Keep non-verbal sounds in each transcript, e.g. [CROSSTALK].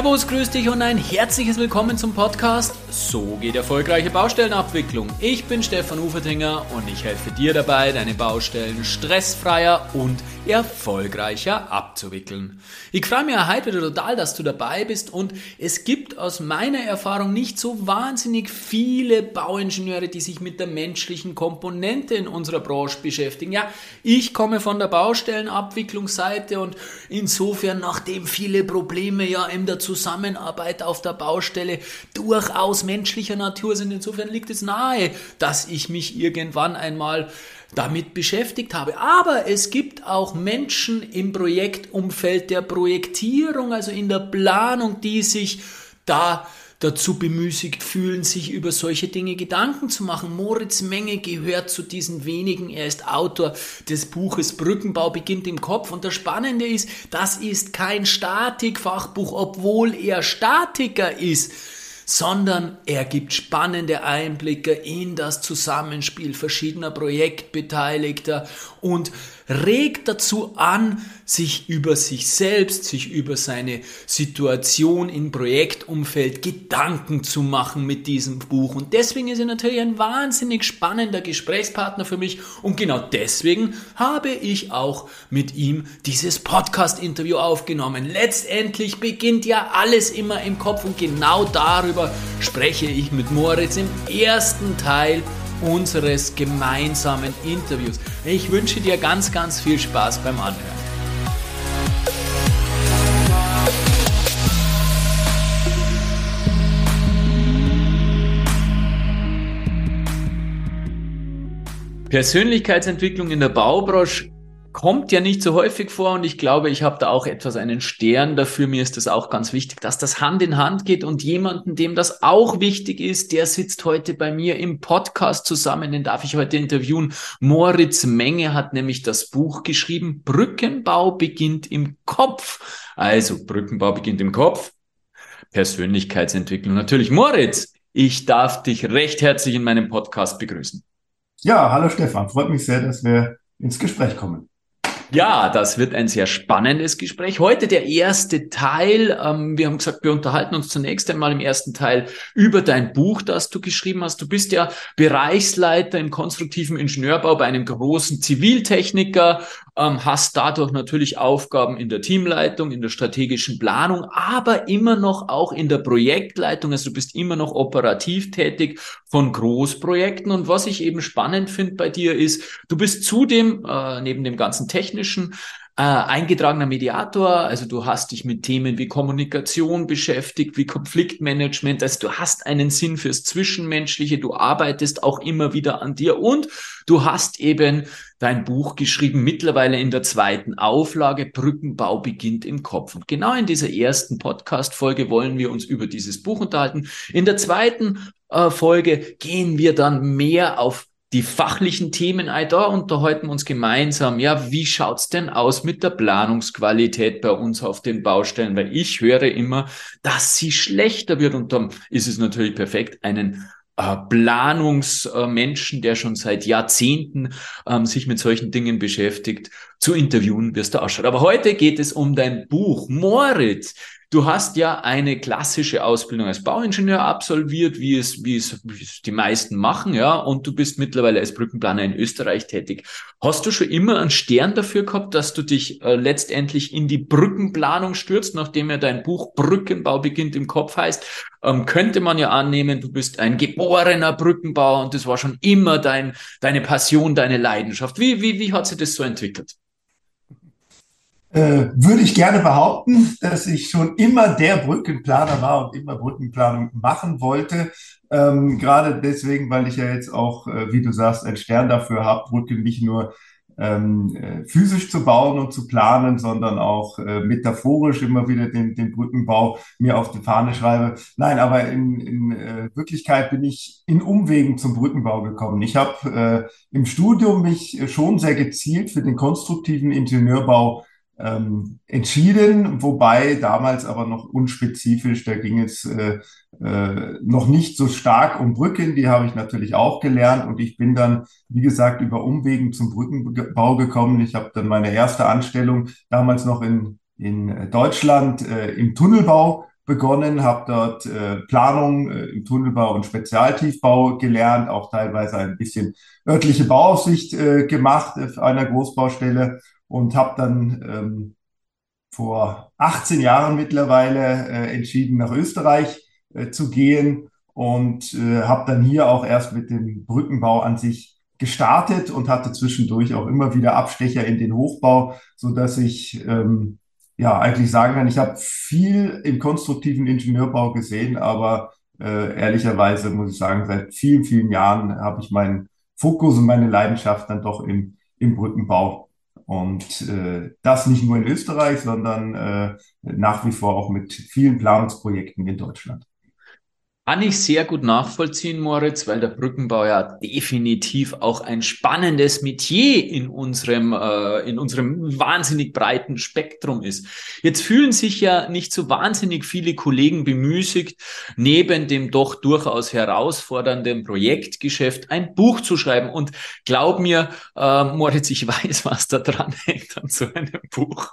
Servus, grüß dich und ein herzliches Willkommen zum Podcast So geht erfolgreiche Baustellenabwicklung. Ich bin Stefan Ufertinger und ich helfe dir dabei, deine Baustellen stressfreier und erfolgreicher abzuwickeln. Ich freue mich heute total, dass du dabei bist und es gibt aus meiner Erfahrung nicht so wahnsinnig viele Bauingenieure, die sich mit der menschlichen Komponente in unserer Branche beschäftigen. Ja, ich komme von der Baustellenabwicklungsseite und insofern, nachdem viele Probleme ja in der Zusammenarbeit auf der Baustelle durchaus menschlicher Natur sind. Insofern liegt es nahe, dass ich mich irgendwann einmal damit beschäftigt habe. Aber es gibt auch Menschen im Projektumfeld der Projektierung, also in der Planung, die sich da dazu bemüßigt fühlen, sich über solche Dinge Gedanken zu machen. Moritz Menge gehört zu diesen wenigen. Er ist Autor des Buches Brückenbau beginnt im Kopf. Und das Spannende ist, das ist kein Statikfachbuch, obwohl er Statiker ist sondern er gibt spannende Einblicke in das Zusammenspiel verschiedener Projektbeteiligter und regt dazu an, sich über sich selbst, sich über seine Situation im Projektumfeld Gedanken zu machen mit diesem Buch. Und deswegen ist er natürlich ein wahnsinnig spannender Gesprächspartner für mich. Und genau deswegen habe ich auch mit ihm dieses Podcast-Interview aufgenommen. Letztendlich beginnt ja alles immer im Kopf und genau darüber spreche ich mit Moritz im ersten Teil unseres gemeinsamen Interviews. Ich wünsche dir ganz, ganz viel Spaß beim Anhören. Persönlichkeitsentwicklung in der Baubranche kommt ja nicht so häufig vor und ich glaube, ich habe da auch etwas einen Stern dafür. Mir ist das auch ganz wichtig, dass das Hand in Hand geht und jemanden, dem das auch wichtig ist, der sitzt heute bei mir im Podcast zusammen. Den darf ich heute interviewen. Moritz Menge hat nämlich das Buch geschrieben. Brückenbau beginnt im Kopf. Also Brückenbau beginnt im Kopf. Persönlichkeitsentwicklung. Natürlich Moritz, ich darf dich recht herzlich in meinem Podcast begrüßen. Ja, hallo Stefan. Freut mich sehr, dass wir ins Gespräch kommen. Ja, das wird ein sehr spannendes Gespräch. Heute der erste Teil. Ähm, wir haben gesagt, wir unterhalten uns zunächst einmal im ersten Teil über dein Buch, das du geschrieben hast. Du bist ja Bereichsleiter im konstruktiven Ingenieurbau bei einem großen Ziviltechniker, ähm, hast dadurch natürlich Aufgaben in der Teamleitung, in der strategischen Planung, aber immer noch auch in der Projektleitung. Also du bist immer noch operativ tätig von Großprojekten. Und was ich eben spannend finde bei dir ist, du bist zudem äh, neben dem ganzen technischen technischen äh, eingetragener Mediator, also du hast dich mit Themen wie Kommunikation beschäftigt, wie Konfliktmanagement, also du hast einen Sinn fürs Zwischenmenschliche, du arbeitest auch immer wieder an dir und du hast eben dein Buch geschrieben, mittlerweile in der zweiten Auflage, Brückenbau beginnt im Kopf. Und genau in dieser ersten Podcast-Folge wollen wir uns über dieses Buch unterhalten. In der zweiten äh, Folge gehen wir dann mehr auf die fachlichen Themen ein. Da unterhalten uns gemeinsam. Ja, wie schaut's denn aus mit der Planungsqualität bei uns auf den Baustellen? Weil ich höre immer, dass sie schlechter wird und dann ist es natürlich perfekt, einen äh, Planungsmenschen, der schon seit Jahrzehnten ähm, sich mit solchen Dingen beschäftigt, zu interviewen, wirst du ausschaut. Aber heute geht es um dein Buch. Moritz, Du hast ja eine klassische Ausbildung als Bauingenieur absolviert, wie es, wie es, wie es die meisten machen, ja, und du bist mittlerweile als Brückenplaner in Österreich tätig. Hast du schon immer einen Stern dafür gehabt, dass du dich äh, letztendlich in die Brückenplanung stürzt, nachdem ja dein Buch Brückenbau beginnt im Kopf heißt? Ähm, könnte man ja annehmen, du bist ein geborener Brückenbauer und das war schon immer dein, deine Passion, deine Leidenschaft. Wie, wie, wie hat sich das so entwickelt? Äh, würde ich gerne behaupten, dass ich schon immer der Brückenplaner war und immer Brückenplanung machen wollte. Ähm, gerade deswegen, weil ich ja jetzt auch, äh, wie du sagst, einen Stern dafür habe, Brücken nicht nur ähm, äh, physisch zu bauen und zu planen, sondern auch äh, metaphorisch immer wieder den, den Brückenbau mir auf die Fahne schreibe. Nein, aber in, in äh, Wirklichkeit bin ich in Umwegen zum Brückenbau gekommen. Ich habe äh, im Studium mich schon sehr gezielt für den konstruktiven Ingenieurbau ähm, entschieden, wobei damals aber noch unspezifisch, da ging es äh, äh, noch nicht so stark um Brücken, die habe ich natürlich auch gelernt und ich bin dann, wie gesagt, über Umwegen zum Brückenbau gekommen. Ich habe dann meine erste Anstellung damals noch in, in Deutschland äh, im Tunnelbau begonnen, habe dort äh, Planung äh, im Tunnelbau und Spezialtiefbau gelernt, auch teilweise ein bisschen örtliche Bauaufsicht äh, gemacht auf einer Großbaustelle und habe dann ähm, vor 18 Jahren mittlerweile äh, entschieden, nach Österreich äh, zu gehen und äh, habe dann hier auch erst mit dem Brückenbau an sich gestartet und hatte zwischendurch auch immer wieder Abstecher in den Hochbau, so dass ich ähm, ja eigentlich sagen kann, ich habe viel im konstruktiven Ingenieurbau gesehen, aber äh, ehrlicherweise muss ich sagen, seit vielen, vielen Jahren habe ich meinen Fokus und meine Leidenschaft dann doch im, im Brückenbau. Und äh, das nicht nur in Österreich, sondern äh, nach wie vor auch mit vielen Planungsprojekten in Deutschland. Kann ich sehr gut nachvollziehen, Moritz, weil der Brückenbau ja definitiv auch ein spannendes Metier in unserem, äh, in unserem wahnsinnig breiten Spektrum ist. Jetzt fühlen sich ja nicht so wahnsinnig viele Kollegen bemüßigt, neben dem doch durchaus herausfordernden Projektgeschäft ein Buch zu schreiben. Und glaub mir, äh, Moritz, ich weiß, was da dran hängt an so einem Buch.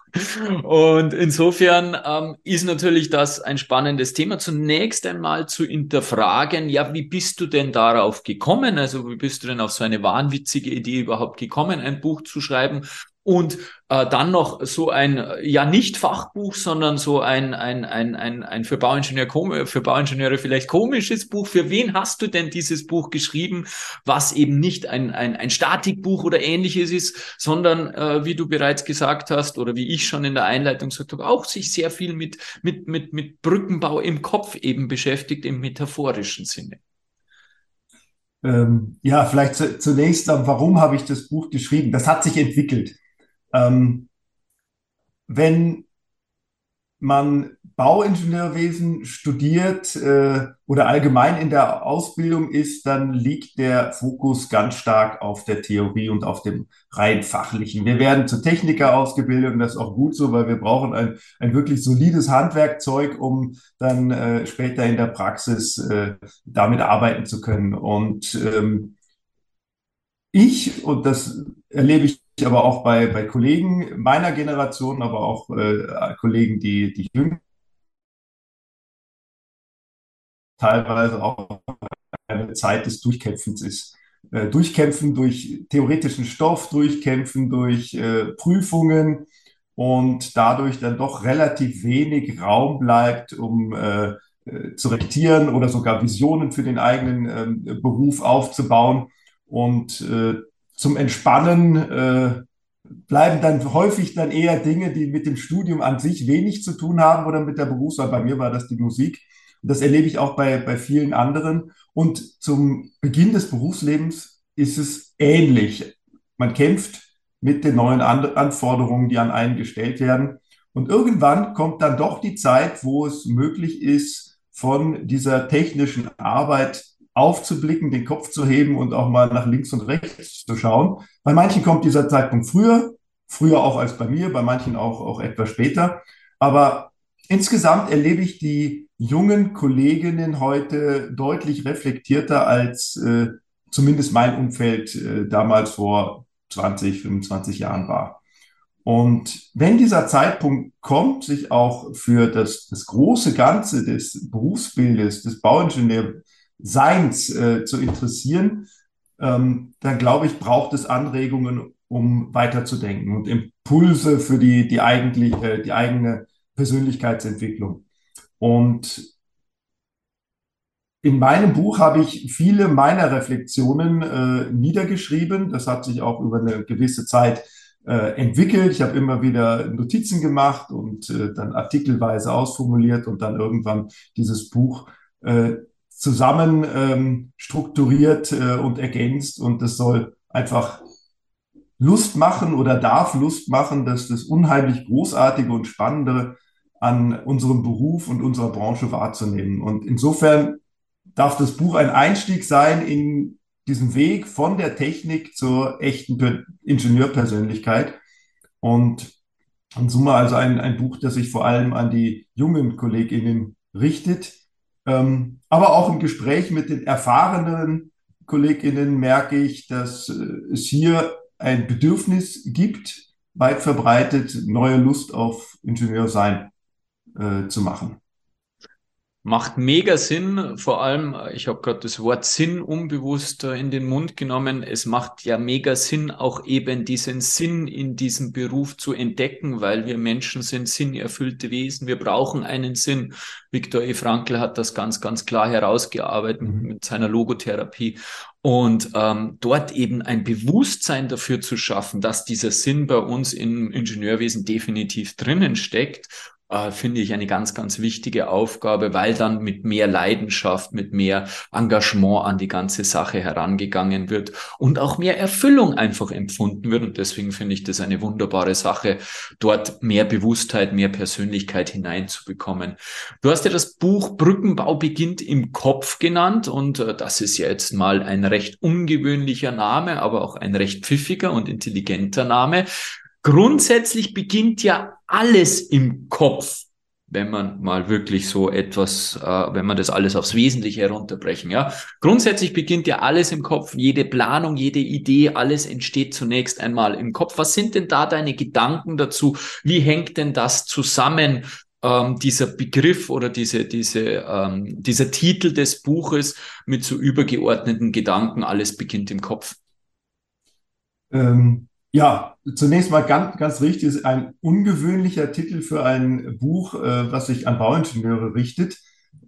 Und insofern ähm, ist natürlich das ein spannendes Thema. Zunächst einmal zu hinterfragen, ja, wie bist du denn darauf gekommen? Also wie bist du denn auf so eine wahnwitzige Idee überhaupt gekommen, ein Buch zu schreiben? Und äh, dann noch so ein, ja nicht Fachbuch, sondern so ein, ein, ein, ein, ein für, Bauingenieur, für Bauingenieure vielleicht komisches Buch. Für wen hast du denn dieses Buch geschrieben, was eben nicht ein, ein, ein Statikbuch oder ähnliches ist, sondern, äh, wie du bereits gesagt hast oder wie ich schon in der Einleitung gesagt habe, auch sich sehr viel mit, mit, mit, mit Brückenbau im Kopf eben beschäftigt, im metaphorischen Sinne. Ähm, ja, vielleicht zunächst, warum habe ich das Buch geschrieben? Das hat sich entwickelt. Ähm, wenn man Bauingenieurwesen studiert äh, oder allgemein in der Ausbildung ist, dann liegt der Fokus ganz stark auf der Theorie und auf dem rein fachlichen. Wir werden zu Techniker ausgebildet und das ist auch gut so, weil wir brauchen ein, ein wirklich solides Handwerkzeug, um dann äh, später in der Praxis äh, damit arbeiten zu können. Und ähm, ich, und das erlebe ich aber auch bei, bei Kollegen meiner Generation, aber auch äh, Kollegen, die, die jünger teilweise auch eine Zeit des Durchkämpfens ist. Äh, durchkämpfen durch theoretischen Stoff, durchkämpfen durch äh, Prüfungen und dadurch dann doch relativ wenig Raum bleibt, um äh, äh zu reflektieren oder sogar Visionen für den eigenen ähm, Beruf aufzubauen. Und äh, zum Entspannen äh, bleiben dann häufig dann eher Dinge, die mit dem Studium an sich wenig zu tun haben oder mit der Berufswahl. Bei mir war das die Musik. Und das erlebe ich auch bei, bei vielen anderen. Und zum Beginn des Berufslebens ist es ähnlich. Man kämpft mit den neuen Anforderungen, die an einen gestellt werden. Und irgendwann kommt dann doch die Zeit, wo es möglich ist, von dieser technischen Arbeit aufzublicken, den Kopf zu heben und auch mal nach links und rechts zu schauen. Bei manchen kommt dieser Zeitpunkt früher, früher auch als bei mir, bei manchen auch, auch etwas später. Aber insgesamt erlebe ich die jungen Kolleginnen heute deutlich reflektierter als äh, zumindest mein Umfeld äh, damals vor 20, 25 Jahren war. Und wenn dieser Zeitpunkt kommt, sich auch für das, das große Ganze des Berufsbildes, des Bauingenieurs, Seins äh, zu interessieren, ähm, dann glaube ich, braucht es Anregungen, um weiterzudenken und Impulse für die, die, eigentlich, äh, die eigene Persönlichkeitsentwicklung. Und in meinem Buch habe ich viele meiner Reflexionen äh, niedergeschrieben. Das hat sich auch über eine gewisse Zeit äh, entwickelt. Ich habe immer wieder Notizen gemacht und äh, dann artikelweise ausformuliert und dann irgendwann dieses Buch äh, zusammen ähm, strukturiert äh, und ergänzt und das soll einfach Lust machen oder darf Lust machen, dass das unheimlich Großartige und Spannende an unserem Beruf und unserer Branche wahrzunehmen. Und insofern darf das Buch ein Einstieg sein in diesen Weg von der Technik zur echten Ingenieurpersönlichkeit. Und in Summe also ein, ein Buch, das sich vor allem an die jungen KollegInnen richtet, ähm, aber auch im Gespräch mit den erfahrenen KollegInnen merke ich, dass äh, es hier ein Bedürfnis gibt, weit verbreitet, neue Lust auf Ingenieursein äh, zu machen. Macht mega Sinn. Vor allem, ich habe gerade das Wort Sinn unbewusst in den Mund genommen. Es macht ja mega Sinn, auch eben diesen Sinn in diesem Beruf zu entdecken, weil wir Menschen sind sinnerfüllte Wesen. Wir brauchen einen Sinn. Viktor E. Frankl hat das ganz, ganz klar herausgearbeitet mhm. mit seiner Logotherapie. Und ähm, dort eben ein Bewusstsein dafür zu schaffen, dass dieser Sinn bei uns im Ingenieurwesen definitiv drinnen steckt äh, finde ich eine ganz, ganz wichtige Aufgabe, weil dann mit mehr Leidenschaft, mit mehr Engagement an die ganze Sache herangegangen wird und auch mehr Erfüllung einfach empfunden wird. Und deswegen finde ich das eine wunderbare Sache, dort mehr Bewusstheit, mehr Persönlichkeit hineinzubekommen. Du hast ja das Buch Brückenbau beginnt im Kopf genannt und äh, das ist ja jetzt mal ein recht ungewöhnlicher Name, aber auch ein recht pfiffiger und intelligenter Name. Grundsätzlich beginnt ja alles im Kopf, wenn man mal wirklich so etwas, äh, wenn man das alles aufs Wesentliche herunterbrechen, ja. Grundsätzlich beginnt ja alles im Kopf, jede Planung, jede Idee, alles entsteht zunächst einmal im Kopf. Was sind denn da deine Gedanken dazu? Wie hängt denn das zusammen? Ähm, dieser Begriff oder diese, diese, ähm, dieser Titel des Buches mit so übergeordneten Gedanken, alles beginnt im Kopf. Ähm, ja, zunächst mal ganz, ganz richtig, ist ein ungewöhnlicher Titel für ein Buch, äh, was sich an Bauingenieure richtet.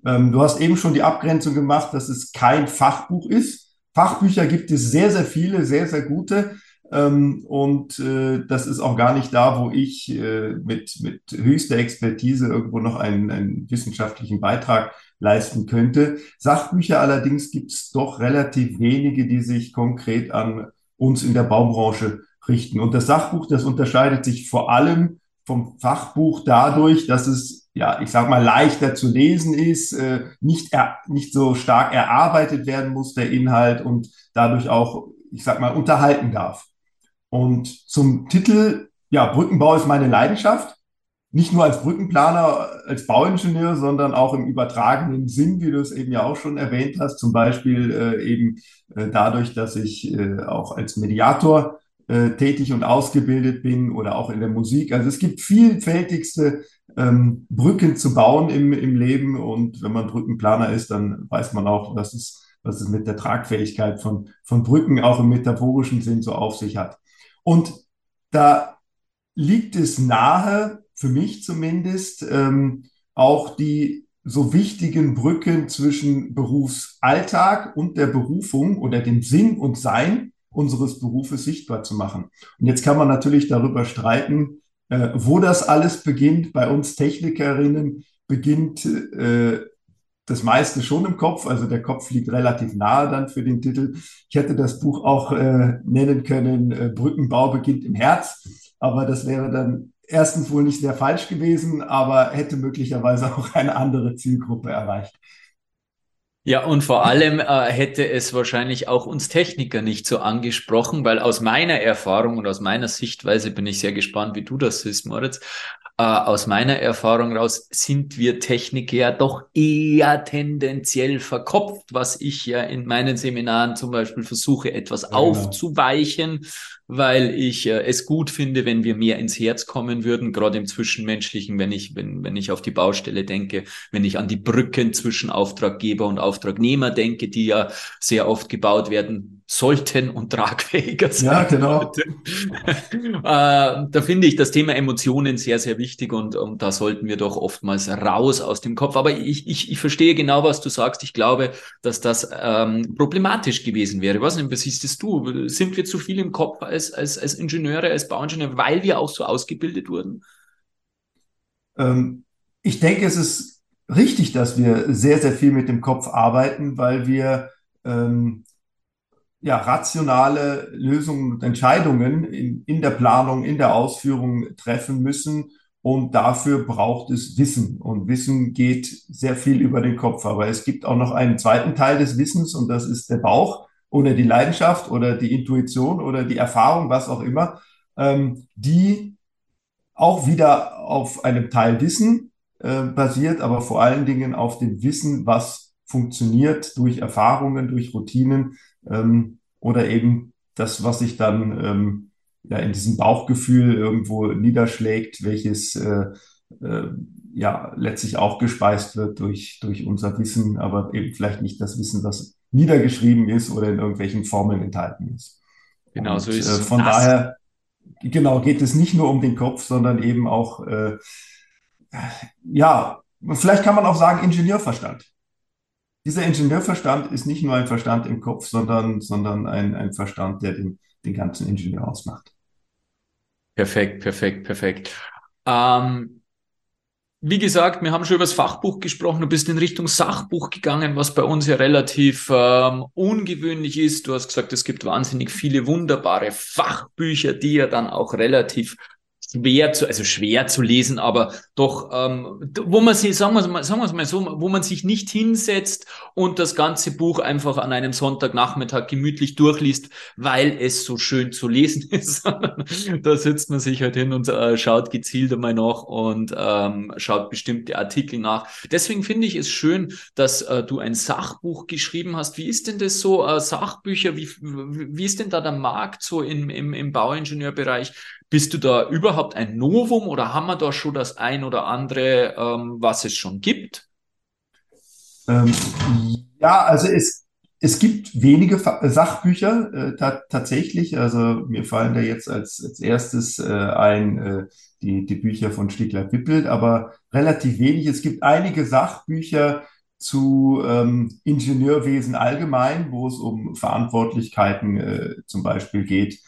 Ähm, du hast eben schon die Abgrenzung gemacht, dass es kein Fachbuch ist. Fachbücher gibt es sehr, sehr viele, sehr, sehr gute. Ähm, und äh, das ist auch gar nicht da, wo ich äh, mit, mit höchster Expertise irgendwo noch einen, einen wissenschaftlichen Beitrag leisten könnte. Sachbücher allerdings gibt es doch relativ wenige, die sich konkret an uns in der Baubranche richten. Und das Sachbuch, das unterscheidet sich vor allem vom Fachbuch dadurch, dass es, ja, ich sag mal, leichter zu lesen ist, äh, nicht, er, nicht so stark erarbeitet werden muss, der Inhalt und dadurch auch, ich sag mal, unterhalten darf. Und zum Titel, ja, Brückenbau ist meine Leidenschaft. Nicht nur als Brückenplaner, als Bauingenieur, sondern auch im übertragenen Sinn, wie du es eben ja auch schon erwähnt hast. Zum Beispiel äh, eben äh, dadurch, dass ich äh, auch als Mediator äh, tätig und ausgebildet bin oder auch in der Musik. Also es gibt vielfältigste ähm, Brücken zu bauen im, im Leben und wenn man Brückenplaner ist, dann weiß man auch, was es, was es mit der Tragfähigkeit von, von Brücken auch im metaphorischen Sinn so auf sich hat. Und da liegt es nahe, für mich zumindest, ähm, auch die so wichtigen Brücken zwischen Berufsalltag und der Berufung oder dem Sinn und Sein unseres Berufes sichtbar zu machen. Und jetzt kann man natürlich darüber streiten, äh, wo das alles beginnt. Bei uns Technikerinnen beginnt äh, das meiste schon im Kopf, also der Kopf liegt relativ nahe dann für den Titel. Ich hätte das Buch auch äh, nennen können, äh, Brückenbau beginnt im Herz, aber das wäre dann erstens wohl nicht sehr falsch gewesen, aber hätte möglicherweise auch eine andere Zielgruppe erreicht. Ja, und vor allem äh, hätte es wahrscheinlich auch uns Techniker nicht so angesprochen, weil aus meiner Erfahrung und aus meiner Sichtweise bin ich sehr gespannt, wie du das siehst, Moritz. Äh, aus meiner Erfahrung raus sind wir Techniker ja doch eher tendenziell verkopft, was ich ja in meinen Seminaren zum Beispiel versuche, etwas ja, genau. aufzuweichen weil ich äh, es gut finde, wenn wir mehr ins Herz kommen würden, gerade im Zwischenmenschlichen, wenn ich, wenn, wenn ich auf die Baustelle denke, wenn ich an die Brücken zwischen Auftraggeber und Auftragnehmer denke, die ja sehr oft gebaut werden sollten und tragfähiger sein. Ja, genau. [LAUGHS] äh, da finde ich das Thema Emotionen sehr, sehr wichtig und, und da sollten wir doch oftmals raus aus dem Kopf. Aber ich, ich, ich verstehe genau, was du sagst. Ich glaube, dass das ähm, problematisch gewesen wäre. Was denn, siehst du? Sind wir zu viel im Kopf als, als, als Ingenieure, als Bauingenieure, weil wir auch so ausgebildet wurden? Ähm, ich denke, es ist richtig, dass wir sehr, sehr viel mit dem Kopf arbeiten, weil wir ähm, ja, rationale Lösungen und Entscheidungen in, in der Planung, in der Ausführung treffen müssen. Und dafür braucht es Wissen. Und Wissen geht sehr viel über den Kopf. Aber es gibt auch noch einen zweiten Teil des Wissens und das ist der Bauch oder die Leidenschaft oder die Intuition oder die Erfahrung, was auch immer, ähm, die auch wieder auf einem Teil Wissen äh, basiert, aber vor allen Dingen auf dem Wissen, was funktioniert durch Erfahrungen, durch Routinen, ähm, oder eben das, was sich dann ähm, ja, in diesem Bauchgefühl irgendwo niederschlägt, welches äh, äh, ja letztlich auch gespeist wird durch, durch unser Wissen, aber eben vielleicht nicht das Wissen, was niedergeschrieben ist oder in irgendwelchen Formeln enthalten ist. Genau, Und, so ist es. Äh, von daher, genau, geht es nicht nur um den Kopf, sondern eben auch, äh, ja, vielleicht kann man auch sagen, Ingenieurverstand. Dieser Ingenieurverstand ist nicht nur ein Verstand im Kopf, sondern, sondern ein, ein Verstand, der den, den ganzen Ingenieur ausmacht. Perfekt, perfekt, perfekt. Ähm, wie gesagt, wir haben schon über das Fachbuch gesprochen. Du bist in Richtung Sachbuch gegangen, was bei uns ja relativ ähm, ungewöhnlich ist. Du hast gesagt, es gibt wahnsinnig viele wunderbare Fachbücher, die ja dann auch relativ schwer zu, also schwer zu lesen, aber doch, ähm, wo man sich, sagen wir mal, sagen wir mal so, wo man sich nicht hinsetzt und das ganze Buch einfach an einem Sonntagnachmittag gemütlich durchliest, weil es so schön zu lesen [LAUGHS] ist. da sitzt man sich halt hin und äh, schaut gezielt einmal nach und ähm, schaut bestimmte Artikel nach. Deswegen finde ich es schön, dass äh, du ein Sachbuch geschrieben hast. Wie ist denn das so, äh, Sachbücher, wie, wie ist denn da der Markt so im, im, im Bauingenieurbereich? Bist du da überhaupt ein Novum oder haben wir da schon das ein oder andere, ähm, was es schon gibt? Ähm, ja, also es, es gibt wenige Sachbücher äh, ta tatsächlich. Also mir fallen da jetzt als, als erstes äh, ein äh, die, die Bücher von Stigler-Wippelt, aber relativ wenig. Es gibt einige Sachbücher zu ähm, Ingenieurwesen allgemein, wo es um Verantwortlichkeiten äh, zum Beispiel geht.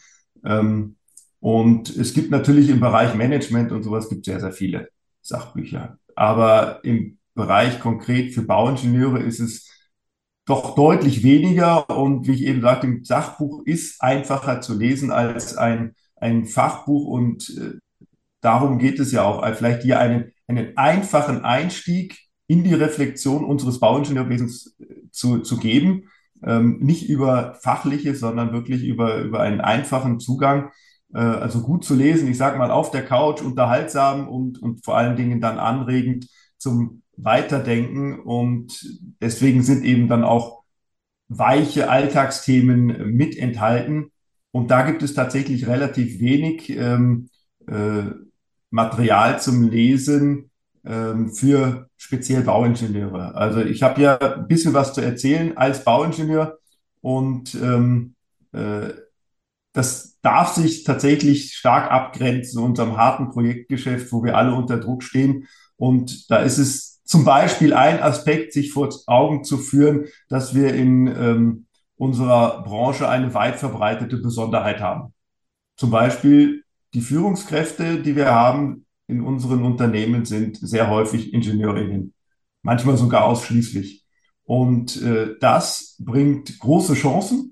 Ähm, und es gibt natürlich im Bereich Management und sowas gibt sehr, sehr viele Sachbücher. Aber im Bereich konkret für Bauingenieure ist es doch deutlich weniger. Und wie ich eben sagte, ein Sachbuch ist einfacher zu lesen als ein, ein Fachbuch. Und äh, darum geht es ja auch, vielleicht hier einen, einen einfachen Einstieg in die Reflexion unseres Bauingenieurwesens äh, zu, zu geben. Ähm, nicht über fachliche, sondern wirklich über, über einen einfachen Zugang äh, also gut zu lesen, ich sage mal auf der Couch, unterhaltsam und, und vor allen Dingen dann anregend zum Weiterdenken. Und deswegen sind eben dann auch weiche Alltagsthemen mit enthalten. Und da gibt es tatsächlich relativ wenig ähm, äh, Material zum Lesen ähm, für speziell Bauingenieure. Also ich habe ja ein bisschen was zu erzählen als Bauingenieur und ähm, äh, das darf sich tatsächlich stark abgrenzen unserem harten Projektgeschäft, wo wir alle unter Druck stehen. Und da ist es zum Beispiel ein Aspekt, sich vor Augen zu führen, dass wir in ähm, unserer Branche eine weit verbreitete Besonderheit haben. Zum Beispiel die Führungskräfte, die wir haben in unseren Unternehmen, sind sehr häufig Ingenieurinnen, manchmal sogar ausschließlich. Und äh, das bringt große Chancen,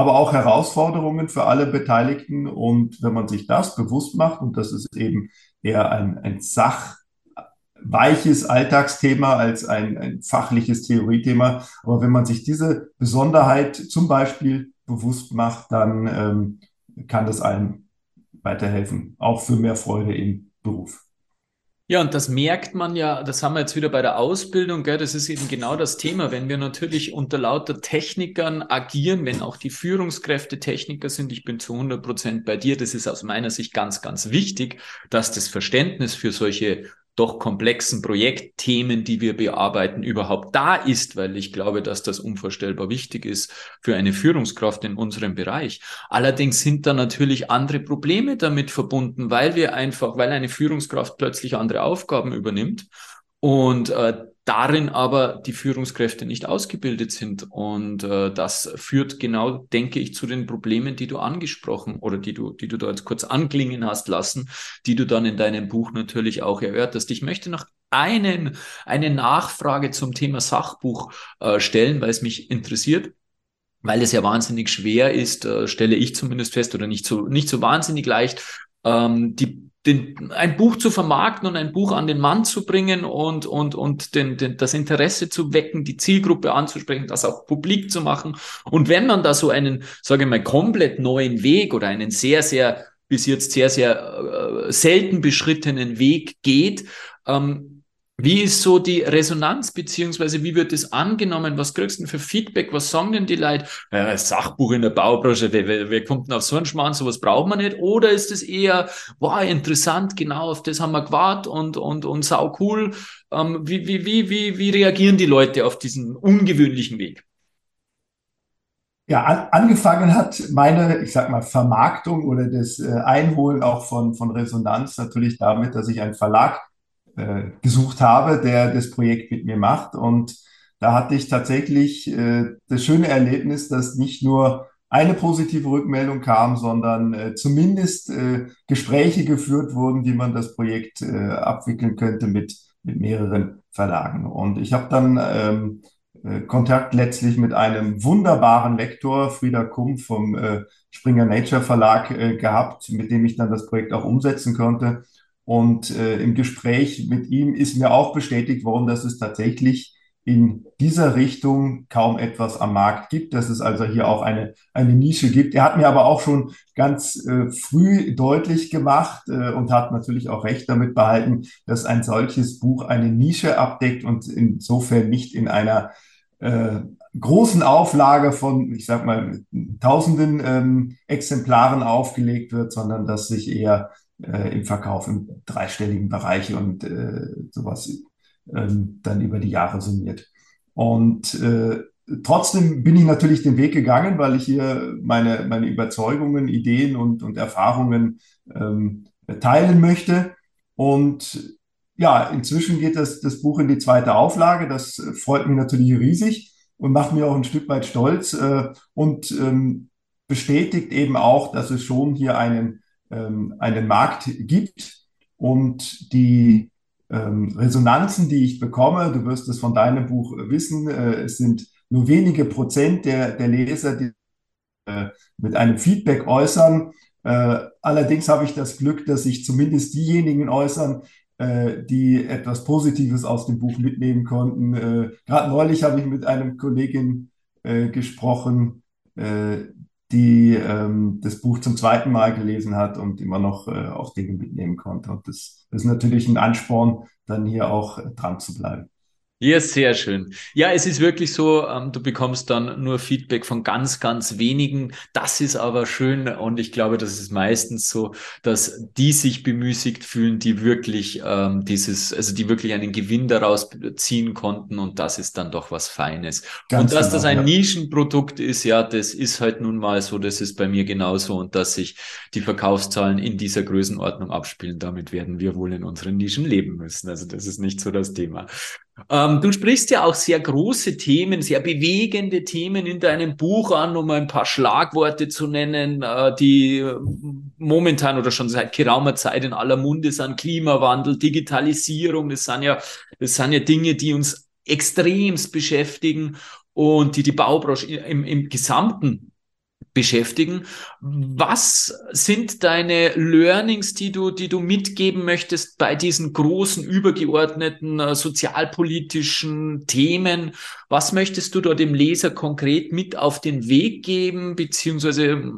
aber auch Herausforderungen für alle Beteiligten. Und wenn man sich das bewusst macht, und das ist eben eher ein, ein sachweiches Alltagsthema als ein, ein fachliches Theoriethema, aber wenn man sich diese Besonderheit zum Beispiel bewusst macht, dann ähm, kann das einem weiterhelfen, auch für mehr Freude im Beruf. Ja, und das merkt man ja, das haben wir jetzt wieder bei der Ausbildung, gell? das ist eben genau das Thema. Wenn wir natürlich unter lauter Technikern agieren, wenn auch die Führungskräfte Techniker sind, ich bin zu 100 Prozent bei dir, das ist aus meiner Sicht ganz, ganz wichtig, dass das Verständnis für solche doch komplexen Projektthemen, die wir bearbeiten, überhaupt da ist, weil ich glaube, dass das unvorstellbar wichtig ist für eine Führungskraft in unserem Bereich. Allerdings sind da natürlich andere Probleme damit verbunden, weil wir einfach, weil eine Führungskraft plötzlich andere Aufgaben übernimmt und äh, darin aber die Führungskräfte nicht ausgebildet sind. Und äh, das führt genau, denke ich, zu den Problemen, die du angesprochen oder die du, die du da jetzt kurz anklingen hast lassen, die du dann in deinem Buch natürlich auch erörterst. Ich möchte noch einen, eine Nachfrage zum Thema Sachbuch äh, stellen, weil es mich interessiert weil es ja wahnsinnig schwer ist, äh, stelle ich zumindest fest, oder nicht so, nicht so wahnsinnig leicht, ähm, die den, ein Buch zu vermarkten und ein Buch an den Mann zu bringen und, und, und den, den, das Interesse zu wecken, die Zielgruppe anzusprechen, das auch publik zu machen. Und wenn man da so einen, sage ich mal, komplett neuen Weg oder einen sehr, sehr, bis jetzt sehr, sehr äh, selten beschrittenen Weg geht, ähm, Wie ist so die Resonanz, beziehungsweise wie wird es angenommen? Was kriegst du denn für Feedback? Was sagen denn die Leute? Ja, Sachbuch in der Baubranche, wer, wer, wer kommt denn auf so einen Schmarrn? Sowas braucht man nicht. Oder ist es eher, wow, interessant, genau auf das haben wir gewartet und, und, und sau cool. Ähm, wie, wie, wie, wie, wie reagieren die Leute auf diesen ungewöhnlichen Weg? Ja, an, angefangen hat meine, ich sag mal, Vermarktung oder das äh, Einholen auch von, von Resonanz natürlich damit, dass ich einen Verlag äh, gesucht habe, der das Projekt mit mir macht. Und da hatte ich tatsächlich äh, das schöne Erlebnis, dass nicht nur eine positive Rückmeldung kam, sondern äh, zumindest äh, Gespräche geführt wurden, wie man das Projekt äh, abwickeln könnte mit, mit mehreren Verlagen. Und ich habe dann ähm, äh, Kontakt letztlich mit einem wunderbaren Lektor, Frieda Kumpf vom äh, Springer Nature Verlag, äh, gehabt, mit dem ich dann das Projekt auch umsetzen konnte. Und äh, im Gespräch mit ihm ist mir auch bestätigt worden, dass es tatsächlich in dieser Richtung kaum etwas am Markt gibt, dass es also hier auch eine, eine Nische gibt. Er hat mir aber auch schon ganz äh, früh deutlich gemacht äh, und hat natürlich auch recht damit behalten, dass ein solches Buch eine Nische abdeckt und insofern nicht in einer äh, großen Auflage von, ich sag mal, tausenden ähm, Exemplaren aufgelegt wird, sondern dass sich eher äh, im Verkauf im dreistelligen Bereich und äh, sowas ähm, dann über die Jahre summiert. Und äh, trotzdem bin ich natürlich den Weg gegangen, weil ich hier meine, meine Überzeugungen, Ideen und, und Erfahrungen ähm, teilen möchte. Und ja, inzwischen geht das, das Buch in die zweite Auflage. Das freut mich natürlich riesig und macht mir auch ein Stück weit stolz äh, und ähm, bestätigt eben auch, dass es schon hier einen, ähm, einen Markt gibt und die ähm, Resonanzen, die ich bekomme, du wirst es von deinem Buch wissen, äh, es sind nur wenige Prozent der, der Leser, die äh, mit einem Feedback äußern. Äh, allerdings habe ich das Glück, dass sich zumindest diejenigen äußern, äh, die etwas Positives aus dem Buch mitnehmen konnten. Äh, Gerade neulich habe ich mit einem Kollegin äh, gesprochen, die ähm, das Buch zum zweiten Mal gelesen hat und immer noch äh, auch Dinge mitnehmen konnte. Und das, das ist natürlich ein Ansporn, dann hier auch dran zu bleiben. Ja, sehr schön. Ja, es ist wirklich so, ähm, du bekommst dann nur Feedback von ganz, ganz wenigen. Das ist aber schön und ich glaube, das ist meistens so, dass die sich bemüßigt fühlen, die wirklich ähm, dieses, also die wirklich einen Gewinn daraus ziehen konnten und das ist dann doch was Feines. Ganz und dass genau, das ein ja. Nischenprodukt ist, ja, das ist halt nun mal so, das ist bei mir genauso und dass sich die Verkaufszahlen in dieser Größenordnung abspielen, damit werden wir wohl in unseren Nischen leben müssen. Also das ist nicht so das Thema. Ähm, du sprichst ja auch sehr große Themen, sehr bewegende Themen in deinem Buch an, um ein paar Schlagworte zu nennen, äh, die momentan oder schon seit geraumer Zeit in aller Munde sind. Klimawandel, Digitalisierung, das sind ja, das sind ja Dinge, die uns extremst beschäftigen und die die Baubranche im, im Gesamten beschäftigen. Was sind deine Learnings, die du, die du mitgeben möchtest bei diesen großen, übergeordneten äh, sozialpolitischen Themen? Was möchtest du dort dem Leser konkret mit auf den Weg geben? Beziehungsweise,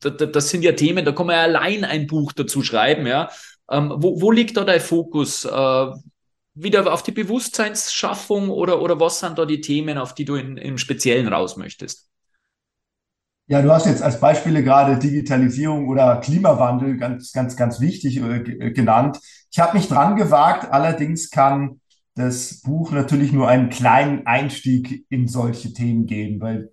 das sind ja Themen, da kann man ja allein ein Buch dazu schreiben, ja. Ähm, wo, wo liegt da dein Fokus? Äh, wieder auf die Bewusstseinsschaffung oder, oder was sind da die Themen, auf die du in, im Speziellen raus möchtest? Ja, du hast jetzt als Beispiele gerade Digitalisierung oder Klimawandel ganz, ganz, ganz wichtig äh, äh, genannt. Ich habe mich dran gewagt, allerdings kann das Buch natürlich nur einen kleinen Einstieg in solche Themen geben, weil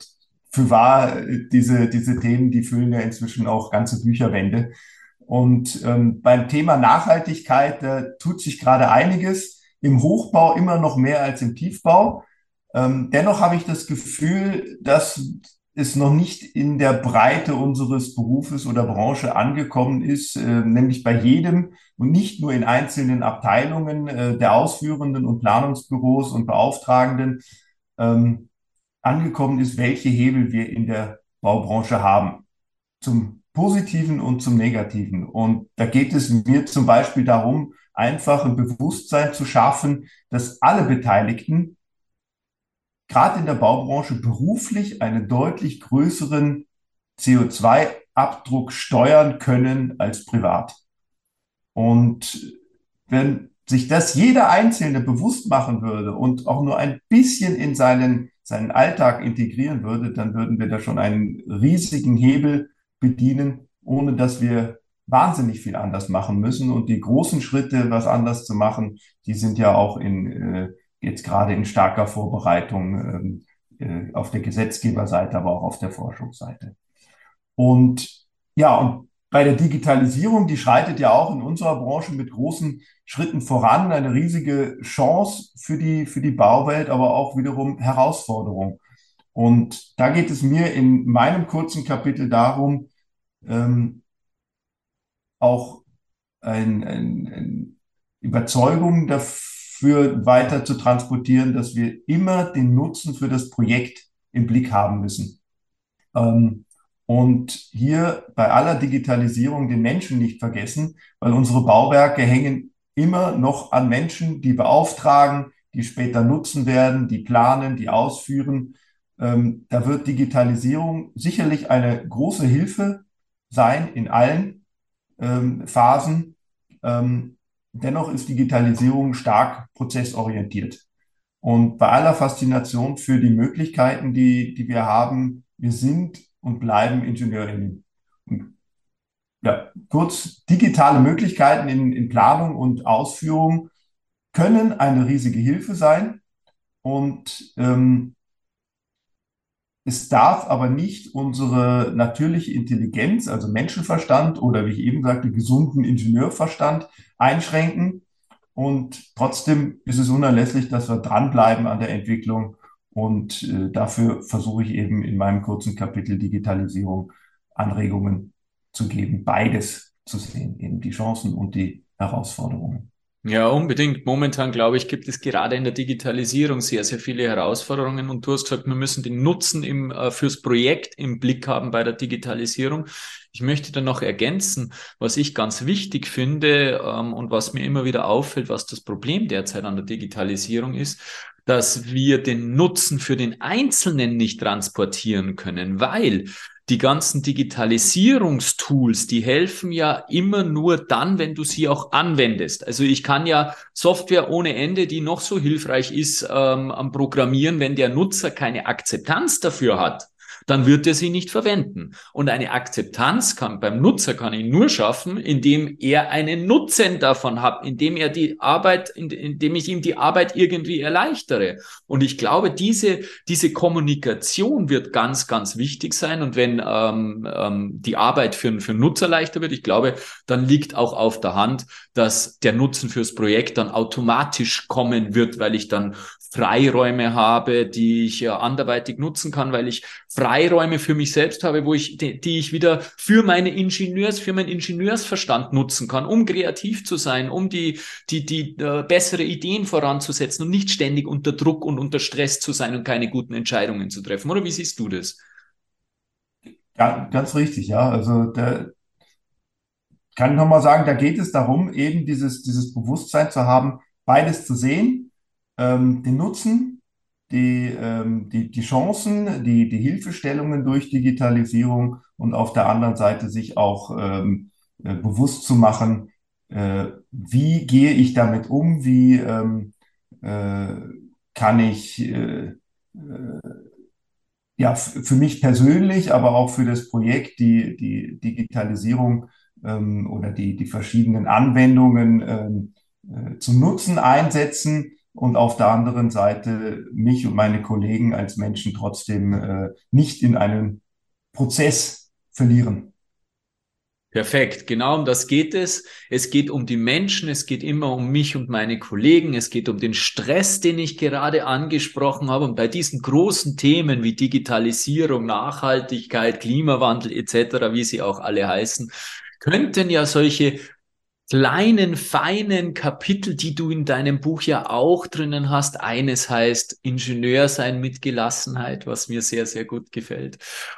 für wahr, diese, diese Themen, die füllen ja inzwischen auch ganze Bücherwände. Und ähm, beim Thema Nachhaltigkeit, da tut sich gerade einiges. Im Hochbau immer noch mehr als im Tiefbau. Ähm, dennoch habe ich das Gefühl, dass es noch nicht in der Breite unseres Berufes oder Branche angekommen ist, äh, nämlich bei jedem und nicht nur in einzelnen Abteilungen äh, der ausführenden und Planungsbüros und Beauftragenden ähm, angekommen ist, welche Hebel wir in der Baubranche haben. Zum Positiven und zum Negativen. Und da geht es mir zum Beispiel darum, einfach ein Bewusstsein zu schaffen, dass alle Beteiligten gerade in der Baubranche beruflich einen deutlich größeren CO2-Abdruck steuern können als privat. Und wenn sich das jeder Einzelne bewusst machen würde und auch nur ein bisschen in seinen, seinen Alltag integrieren würde, dann würden wir da schon einen riesigen Hebel bedienen, ohne dass wir wahnsinnig viel anders machen müssen. Und die großen Schritte, was anders zu machen, die sind ja auch in, äh, jetzt gerade in starker Vorbereitung ähm, äh, auf der Gesetzgeberseite, aber auch auf der Forschungsseite. Und ja, und bei der Digitalisierung, die schreitet ja auch in unserer Branche mit großen Schritten voran, eine riesige Chance für die, für die Bauwelt, aber auch wiederum Herausforderung. Und da geht es mir in meinem kurzen Kapitel darum, ähm, auch ein, ein, ein Überzeugung dafür weiter zu transportieren, dass wir immer den Nutzen für das Projekt im Blick haben müssen. Ähm, und hier bei aller Digitalisierung den Menschen nicht vergessen, weil unsere Bauwerke hängen immer noch an Menschen, die beauftragen, die später nutzen werden, die planen, die ausführen. Ähm, da wird Digitalisierung sicherlich eine große Hilfe sein in allen ähm, Phasen. Ähm, dennoch ist Digitalisierung stark prozessorientiert. Und bei aller Faszination für die Möglichkeiten, die, die wir haben, wir sind und bleiben Ingenieurinnen. Ja, kurz, digitale Möglichkeiten in, in Planung und Ausführung können eine riesige Hilfe sein. Und ähm, es darf aber nicht unsere natürliche Intelligenz, also Menschenverstand oder wie ich eben sagte, gesunden Ingenieurverstand einschränken. Und trotzdem ist es unerlässlich, dass wir dranbleiben an der Entwicklung und äh, dafür versuche ich eben in meinem kurzen Kapitel Digitalisierung Anregungen zu geben, beides zu sehen, eben die Chancen und die Herausforderungen. Ja, unbedingt. Momentan, glaube ich, gibt es gerade in der Digitalisierung sehr, sehr viele Herausforderungen. Und du hast gesagt, wir müssen den Nutzen im, äh, fürs Projekt im Blick haben bei der Digitalisierung. Ich möchte dann noch ergänzen, was ich ganz wichtig finde ähm, und was mir immer wieder auffällt, was das Problem derzeit an der Digitalisierung ist dass wir den Nutzen für den Einzelnen nicht transportieren können, weil die ganzen Digitalisierungstools, die helfen ja immer nur dann, wenn du sie auch anwendest. Also ich kann ja Software ohne Ende, die noch so hilfreich ist, ähm, am Programmieren, wenn der Nutzer keine Akzeptanz dafür hat dann wird er sie nicht verwenden. Und eine Akzeptanz kann beim Nutzer kann ich nur schaffen, indem er einen Nutzen davon hat, indem er die Arbeit, indem ich ihm die Arbeit irgendwie erleichtere. Und ich glaube, diese, diese Kommunikation wird ganz, ganz wichtig sein. Und wenn ähm, ähm, die Arbeit für, für Nutzer leichter wird, ich glaube, dann liegt auch auf der Hand, dass der Nutzen fürs Projekt dann automatisch kommen wird, weil ich dann Freiräume habe, die ich ja anderweitig nutzen kann, weil ich Freiräume für mich selbst habe, wo ich, die, die ich wieder für meine Ingenieurs, für meinen Ingenieursverstand nutzen kann, um kreativ zu sein, um die, die, die äh, bessere Ideen voranzusetzen und nicht ständig unter Druck und unter Stress zu sein und keine guten Entscheidungen zu treffen. Oder wie siehst du das? Ja, ganz richtig, ja. Also der, kann ich nochmal sagen, da geht es darum, eben dieses, dieses Bewusstsein zu haben, beides zu sehen ähm, den Nutzen, die, ähm, die, die Chancen, die, die Hilfestellungen durch Digitalisierung und auf der anderen Seite sich auch ähm, äh, bewusst zu machen, äh, wie gehe ich damit um, wie ähm, äh, kann ich äh, äh, ja, für mich persönlich, aber auch für das Projekt die, die Digitalisierung ähm, oder die, die verschiedenen Anwendungen ähm, äh, zum Nutzen einsetzen und auf der anderen Seite mich und meine Kollegen als Menschen trotzdem äh, nicht in einen Prozess verlieren. Perfekt, genau um das geht es. Es geht um die Menschen, es geht immer um mich und meine Kollegen, es geht um den Stress, den ich gerade angesprochen habe. Und bei diesen großen Themen wie Digitalisierung, Nachhaltigkeit, Klimawandel etc., wie sie auch alle heißen, könnten ja solche kleinen, feinen Kapitel, die du in deinem Buch ja auch drinnen hast. Eines heißt Ingenieur sein mit Gelassenheit, was mir sehr, sehr gut gefällt.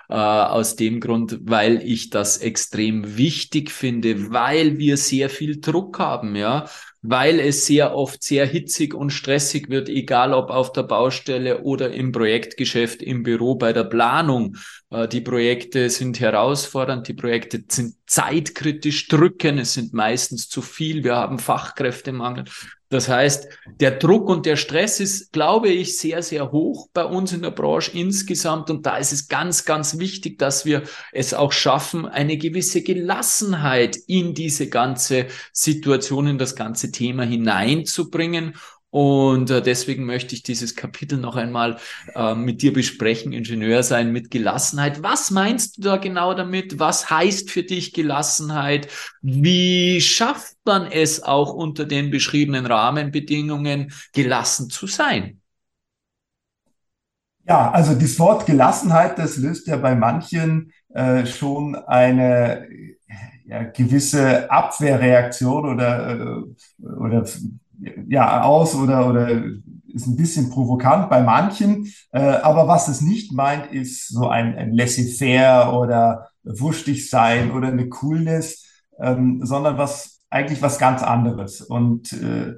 Äh, aus dem Grund, weil ich das extrem wichtig finde, weil wir sehr viel Druck haben, ja weil es sehr oft sehr hitzig und stressig wird, egal ob auf der Baustelle oder im Projektgeschäft, im Büro, bei der Planung. Äh, die Projekte sind herausfordernd, die Projekte sind zeitkritisch drücken, es sind meistens zu viel, wir haben Fachkräftemangel. Das heißt, der Druck und der Stress ist, glaube ich, sehr, sehr hoch bei uns in der Branche insgesamt. Und da ist es ganz, ganz wichtig, dass wir es auch schaffen, eine gewisse Gelassenheit in diese ganze Situation, in das ganze Thema hineinzubringen und äh, deswegen möchte ich dieses Kapitel noch einmal äh, mit dir besprechen, Ingenieur sein mit Gelassenheit. Was meinst du da genau damit? Was heißt für dich Gelassenheit? Wie schafft man es auch unter den beschriebenen Rahmenbedingungen, gelassen zu sein? Ja, also das Wort Gelassenheit, das löst ja bei manchen äh, schon eine ja, gewisse Abwehrreaktion oder, äh, oder ja, aus oder, oder ist ein bisschen provokant bei manchen. Äh, aber was es nicht meint, ist so ein, ein laissez-faire oder wurstig sein oder eine Coolness, ähm, sondern was eigentlich was ganz anderes. Und äh,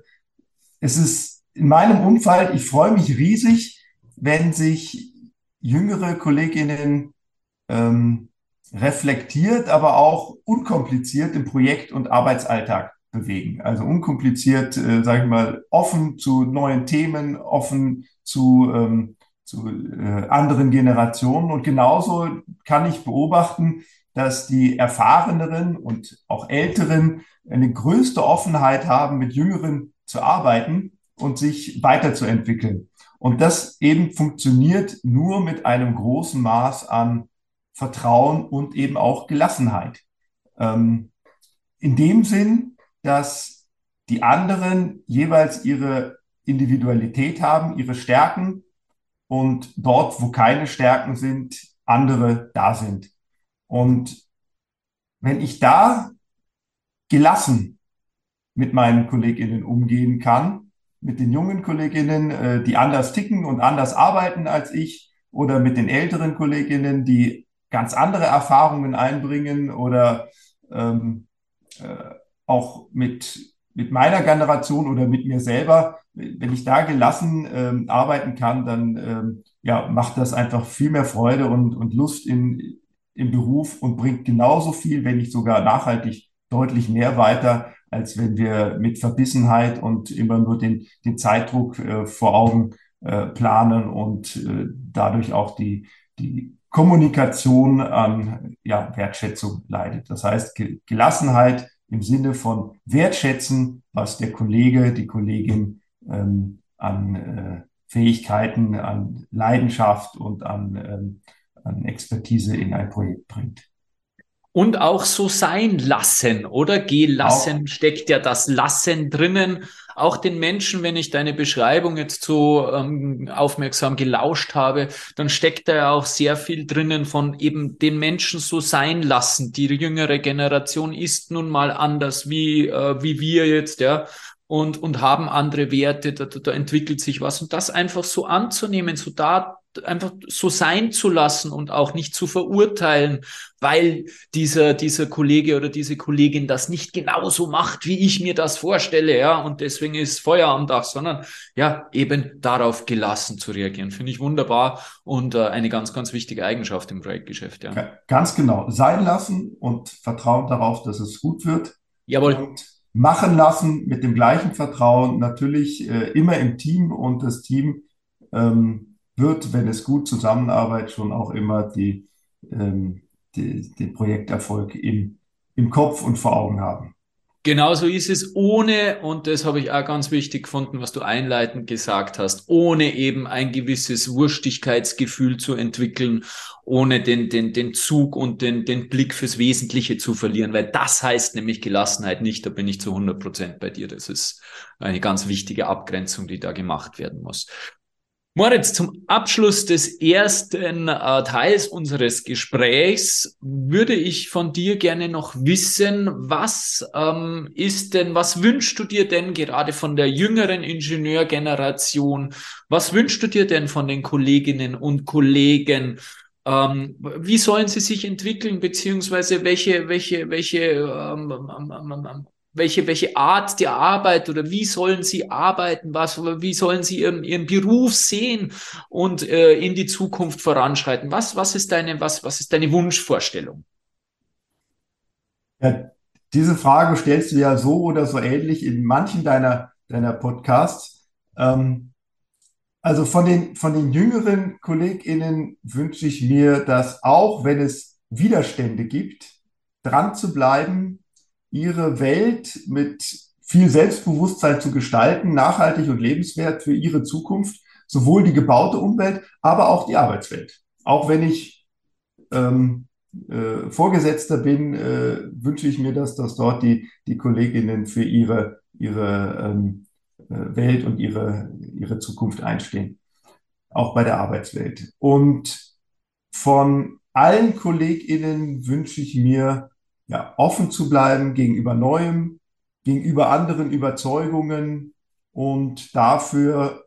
es ist in meinem Umfeld, ich freue mich riesig, wenn sich jüngere Kolleginnen ähm, reflektiert, aber auch unkompliziert im Projekt- und Arbeitsalltag bewegen. Also unkompliziert, äh, sage ich mal, offen zu neuen Themen, offen zu, ähm, zu äh, anderen Generationen. Und genauso kann ich beobachten, dass die Erfahreneren und auch Älteren eine größte Offenheit haben, mit Jüngeren zu arbeiten und sich weiterzuentwickeln. Und das eben funktioniert nur mit einem großen Maß an Vertrauen und eben auch Gelassenheit. Ähm, in dem Sinn, dass die anderen jeweils ihre Individualität haben, ihre Stärken und dort, wo keine Stärken sind, andere da sind. Und wenn ich da gelassen mit meinen Kolleginnen umgehen kann, mit den jungen Kolleginnen, äh, die anders ticken und anders arbeiten als ich, oder mit den älteren Kolleginnen, die ganz andere Erfahrungen einbringen oder ähm, äh, auch mit, mit meiner Generation oder mit mir selber, wenn ich da gelassen ähm, arbeiten kann, dann ähm, ja, macht das einfach viel mehr Freude und, und Lust in, im Beruf und bringt genauso viel, wenn nicht sogar nachhaltig deutlich mehr weiter, als wenn wir mit Verbissenheit und immer nur den, den Zeitdruck äh, vor Augen äh, planen und äh, dadurch auch die, die Kommunikation an ja, Wertschätzung leidet. Das heißt, Gelassenheit im Sinne von wertschätzen, was der Kollege, die Kollegin ähm, an äh, Fähigkeiten, an Leidenschaft und an, ähm, an Expertise in ein Projekt bringt. Und auch so sein lassen, oder? Gelassen auch. steckt ja das Lassen drinnen auch den Menschen, wenn ich deine Beschreibung jetzt so ähm, aufmerksam gelauscht habe, dann steckt da ja auch sehr viel drinnen von eben den Menschen so sein lassen. Die jüngere Generation ist nun mal anders wie, äh, wie wir jetzt, ja und, und haben andere Werte, da, da entwickelt sich was. Und das einfach so anzunehmen, so da einfach so sein zu lassen und auch nicht zu verurteilen, weil dieser, dieser Kollege oder diese Kollegin das nicht genauso macht, wie ich mir das vorstelle, ja, und deswegen ist Feuer am Dach, sondern ja, eben darauf gelassen zu reagieren. Finde ich wunderbar und äh, eine ganz, ganz wichtige Eigenschaft im Projektgeschäft, ja. Ganz genau. Sein lassen und Vertrauen darauf, dass es gut wird. Jawohl. Und machen lassen mit dem gleichen Vertrauen, natürlich äh, immer im Team und das Team ähm, wird, wenn es gut zusammenarbeitet, schon auch immer die, ähm, die, den Projekterfolg im, im Kopf und vor Augen haben. Genauso ist es ohne, und das habe ich auch ganz wichtig gefunden, was du einleitend gesagt hast, ohne eben ein gewisses Wurstigkeitsgefühl zu entwickeln, ohne den, den, den Zug und den, den Blick fürs Wesentliche zu verlieren, weil das heißt nämlich Gelassenheit nicht, da bin ich zu 100 Prozent bei dir. Das ist eine ganz wichtige Abgrenzung, die da gemacht werden muss. Moritz, zum Abschluss des ersten äh, Teils unseres Gesprächs würde ich von dir gerne noch wissen, was ähm, ist denn, was wünschst du dir denn gerade von der jüngeren Ingenieurgeneration? Was wünschst du dir denn von den Kolleginnen und Kollegen? Ähm, wie sollen sie sich entwickeln, beziehungsweise welche, welche, welche ähm, welche, welche Art der Arbeit oder wie sollen sie arbeiten, was, wie sollen sie ihren, ihren Beruf sehen und äh, in die Zukunft voranschreiten? Was, was ist deine, was, was ist deine Wunschvorstellung? Ja, diese Frage stellst du ja so oder so ähnlich in manchen deiner, deiner Podcasts. Ähm, also von den, von den jüngeren KollegInnen wünsche ich mir, dass auch wenn es Widerstände gibt, dran zu bleiben, ihre Welt mit viel Selbstbewusstsein zu gestalten, nachhaltig und lebenswert für ihre Zukunft, sowohl die gebaute Umwelt, aber auch die Arbeitswelt. Auch wenn ich ähm, äh, Vorgesetzter bin, äh, wünsche ich mir, dass, dass dort die, die Kolleginnen für ihre, ihre ähm, äh, Welt und ihre, ihre Zukunft einstehen. Auch bei der Arbeitswelt. Und von allen KollegInnen wünsche ich mir, ja, offen zu bleiben gegenüber Neuem, gegenüber anderen Überzeugungen und dafür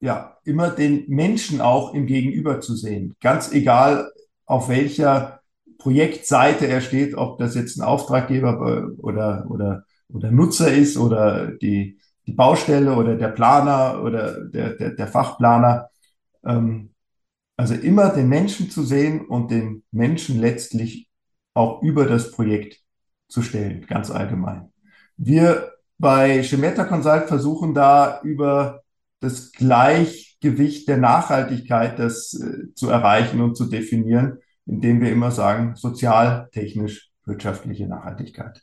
ja immer den Menschen auch im Gegenüber zu sehen. Ganz egal, auf welcher Projektseite er steht, ob das jetzt ein Auftraggeber oder, oder, oder Nutzer ist oder die, die Baustelle oder der Planer oder der, der, der Fachplaner. Ähm, also immer den Menschen zu sehen und den Menschen letztlich auch über das Projekt zu stellen, ganz allgemein. Wir bei Schemeta Consult versuchen da über das Gleichgewicht der Nachhaltigkeit das äh, zu erreichen und zu definieren, indem wir immer sagen, sozial, technisch, wirtschaftliche Nachhaltigkeit.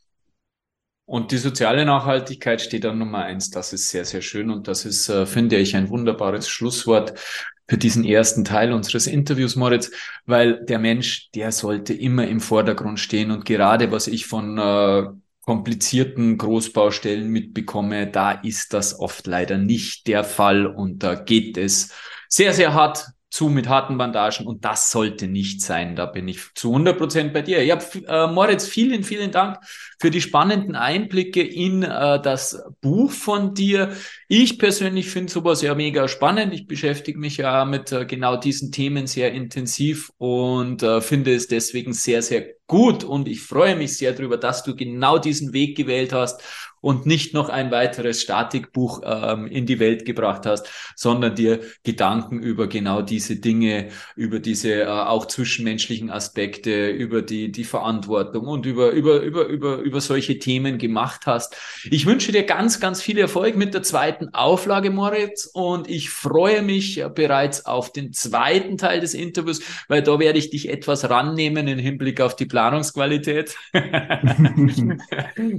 Und die soziale Nachhaltigkeit steht an Nummer eins. Das ist sehr, sehr schön. Und das ist, äh, finde ich, ein wunderbares Schlusswort für diesen ersten Teil unseres Interviews, Moritz, weil der Mensch, der sollte immer im Vordergrund stehen. Und gerade was ich von äh, komplizierten Großbaustellen mitbekomme, da ist das oft leider nicht der Fall. Und da geht es sehr, sehr hart zu mit harten Bandagen und das sollte nicht sein. Da bin ich zu 100 Prozent bei dir. Ja, äh, Moritz, vielen, vielen Dank für die spannenden Einblicke in äh, das Buch von dir. Ich persönlich finde sowas ja mega spannend. Ich beschäftige mich ja mit äh, genau diesen Themen sehr intensiv und äh, finde es deswegen sehr, sehr gut und ich freue mich sehr darüber, dass du genau diesen Weg gewählt hast und nicht noch ein weiteres Statikbuch ähm, in die Welt gebracht hast, sondern dir Gedanken über genau diese Dinge, über diese äh, auch zwischenmenschlichen Aspekte, über die, die Verantwortung und über, über, über, über, über solche Themen gemacht hast. Ich wünsche dir ganz, ganz viel Erfolg mit der zweiten Auflage, Moritz, und ich freue mich bereits auf den zweiten Teil des Interviews, weil da werde ich dich etwas rannehmen im Hinblick auf die Planungsqualität. [LAUGHS]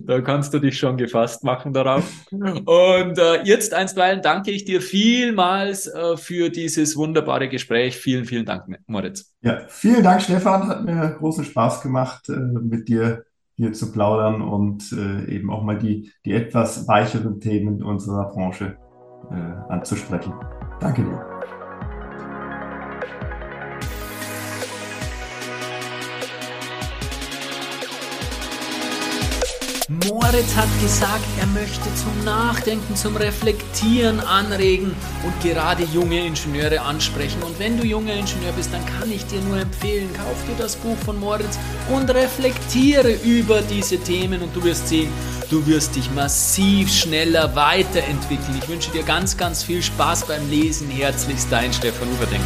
da kannst du dich schon gefallen gefasst machen darauf. [LAUGHS] Und äh, jetzt einstweilen danke ich dir vielmals äh, für dieses wunderbare Gespräch. Vielen, vielen Dank, Moritz. Ja, vielen Dank, Stefan. Hat mir großen Spaß gemacht, äh, mit dir hier zu plaudern und äh, eben auch mal die, die etwas weicheren Themen unserer Branche äh, anzusprechen. Danke dir. Moritz hat gesagt, er möchte zum Nachdenken, zum Reflektieren anregen und gerade junge Ingenieure ansprechen. Und wenn du junger Ingenieur bist, dann kann ich dir nur empfehlen, kauf dir das Buch von Moritz und reflektiere über diese Themen und du wirst sehen, du wirst dich massiv schneller weiterentwickeln. Ich wünsche dir ganz, ganz viel Spaß beim Lesen. Herzlichst dein Stefan Uberdinger.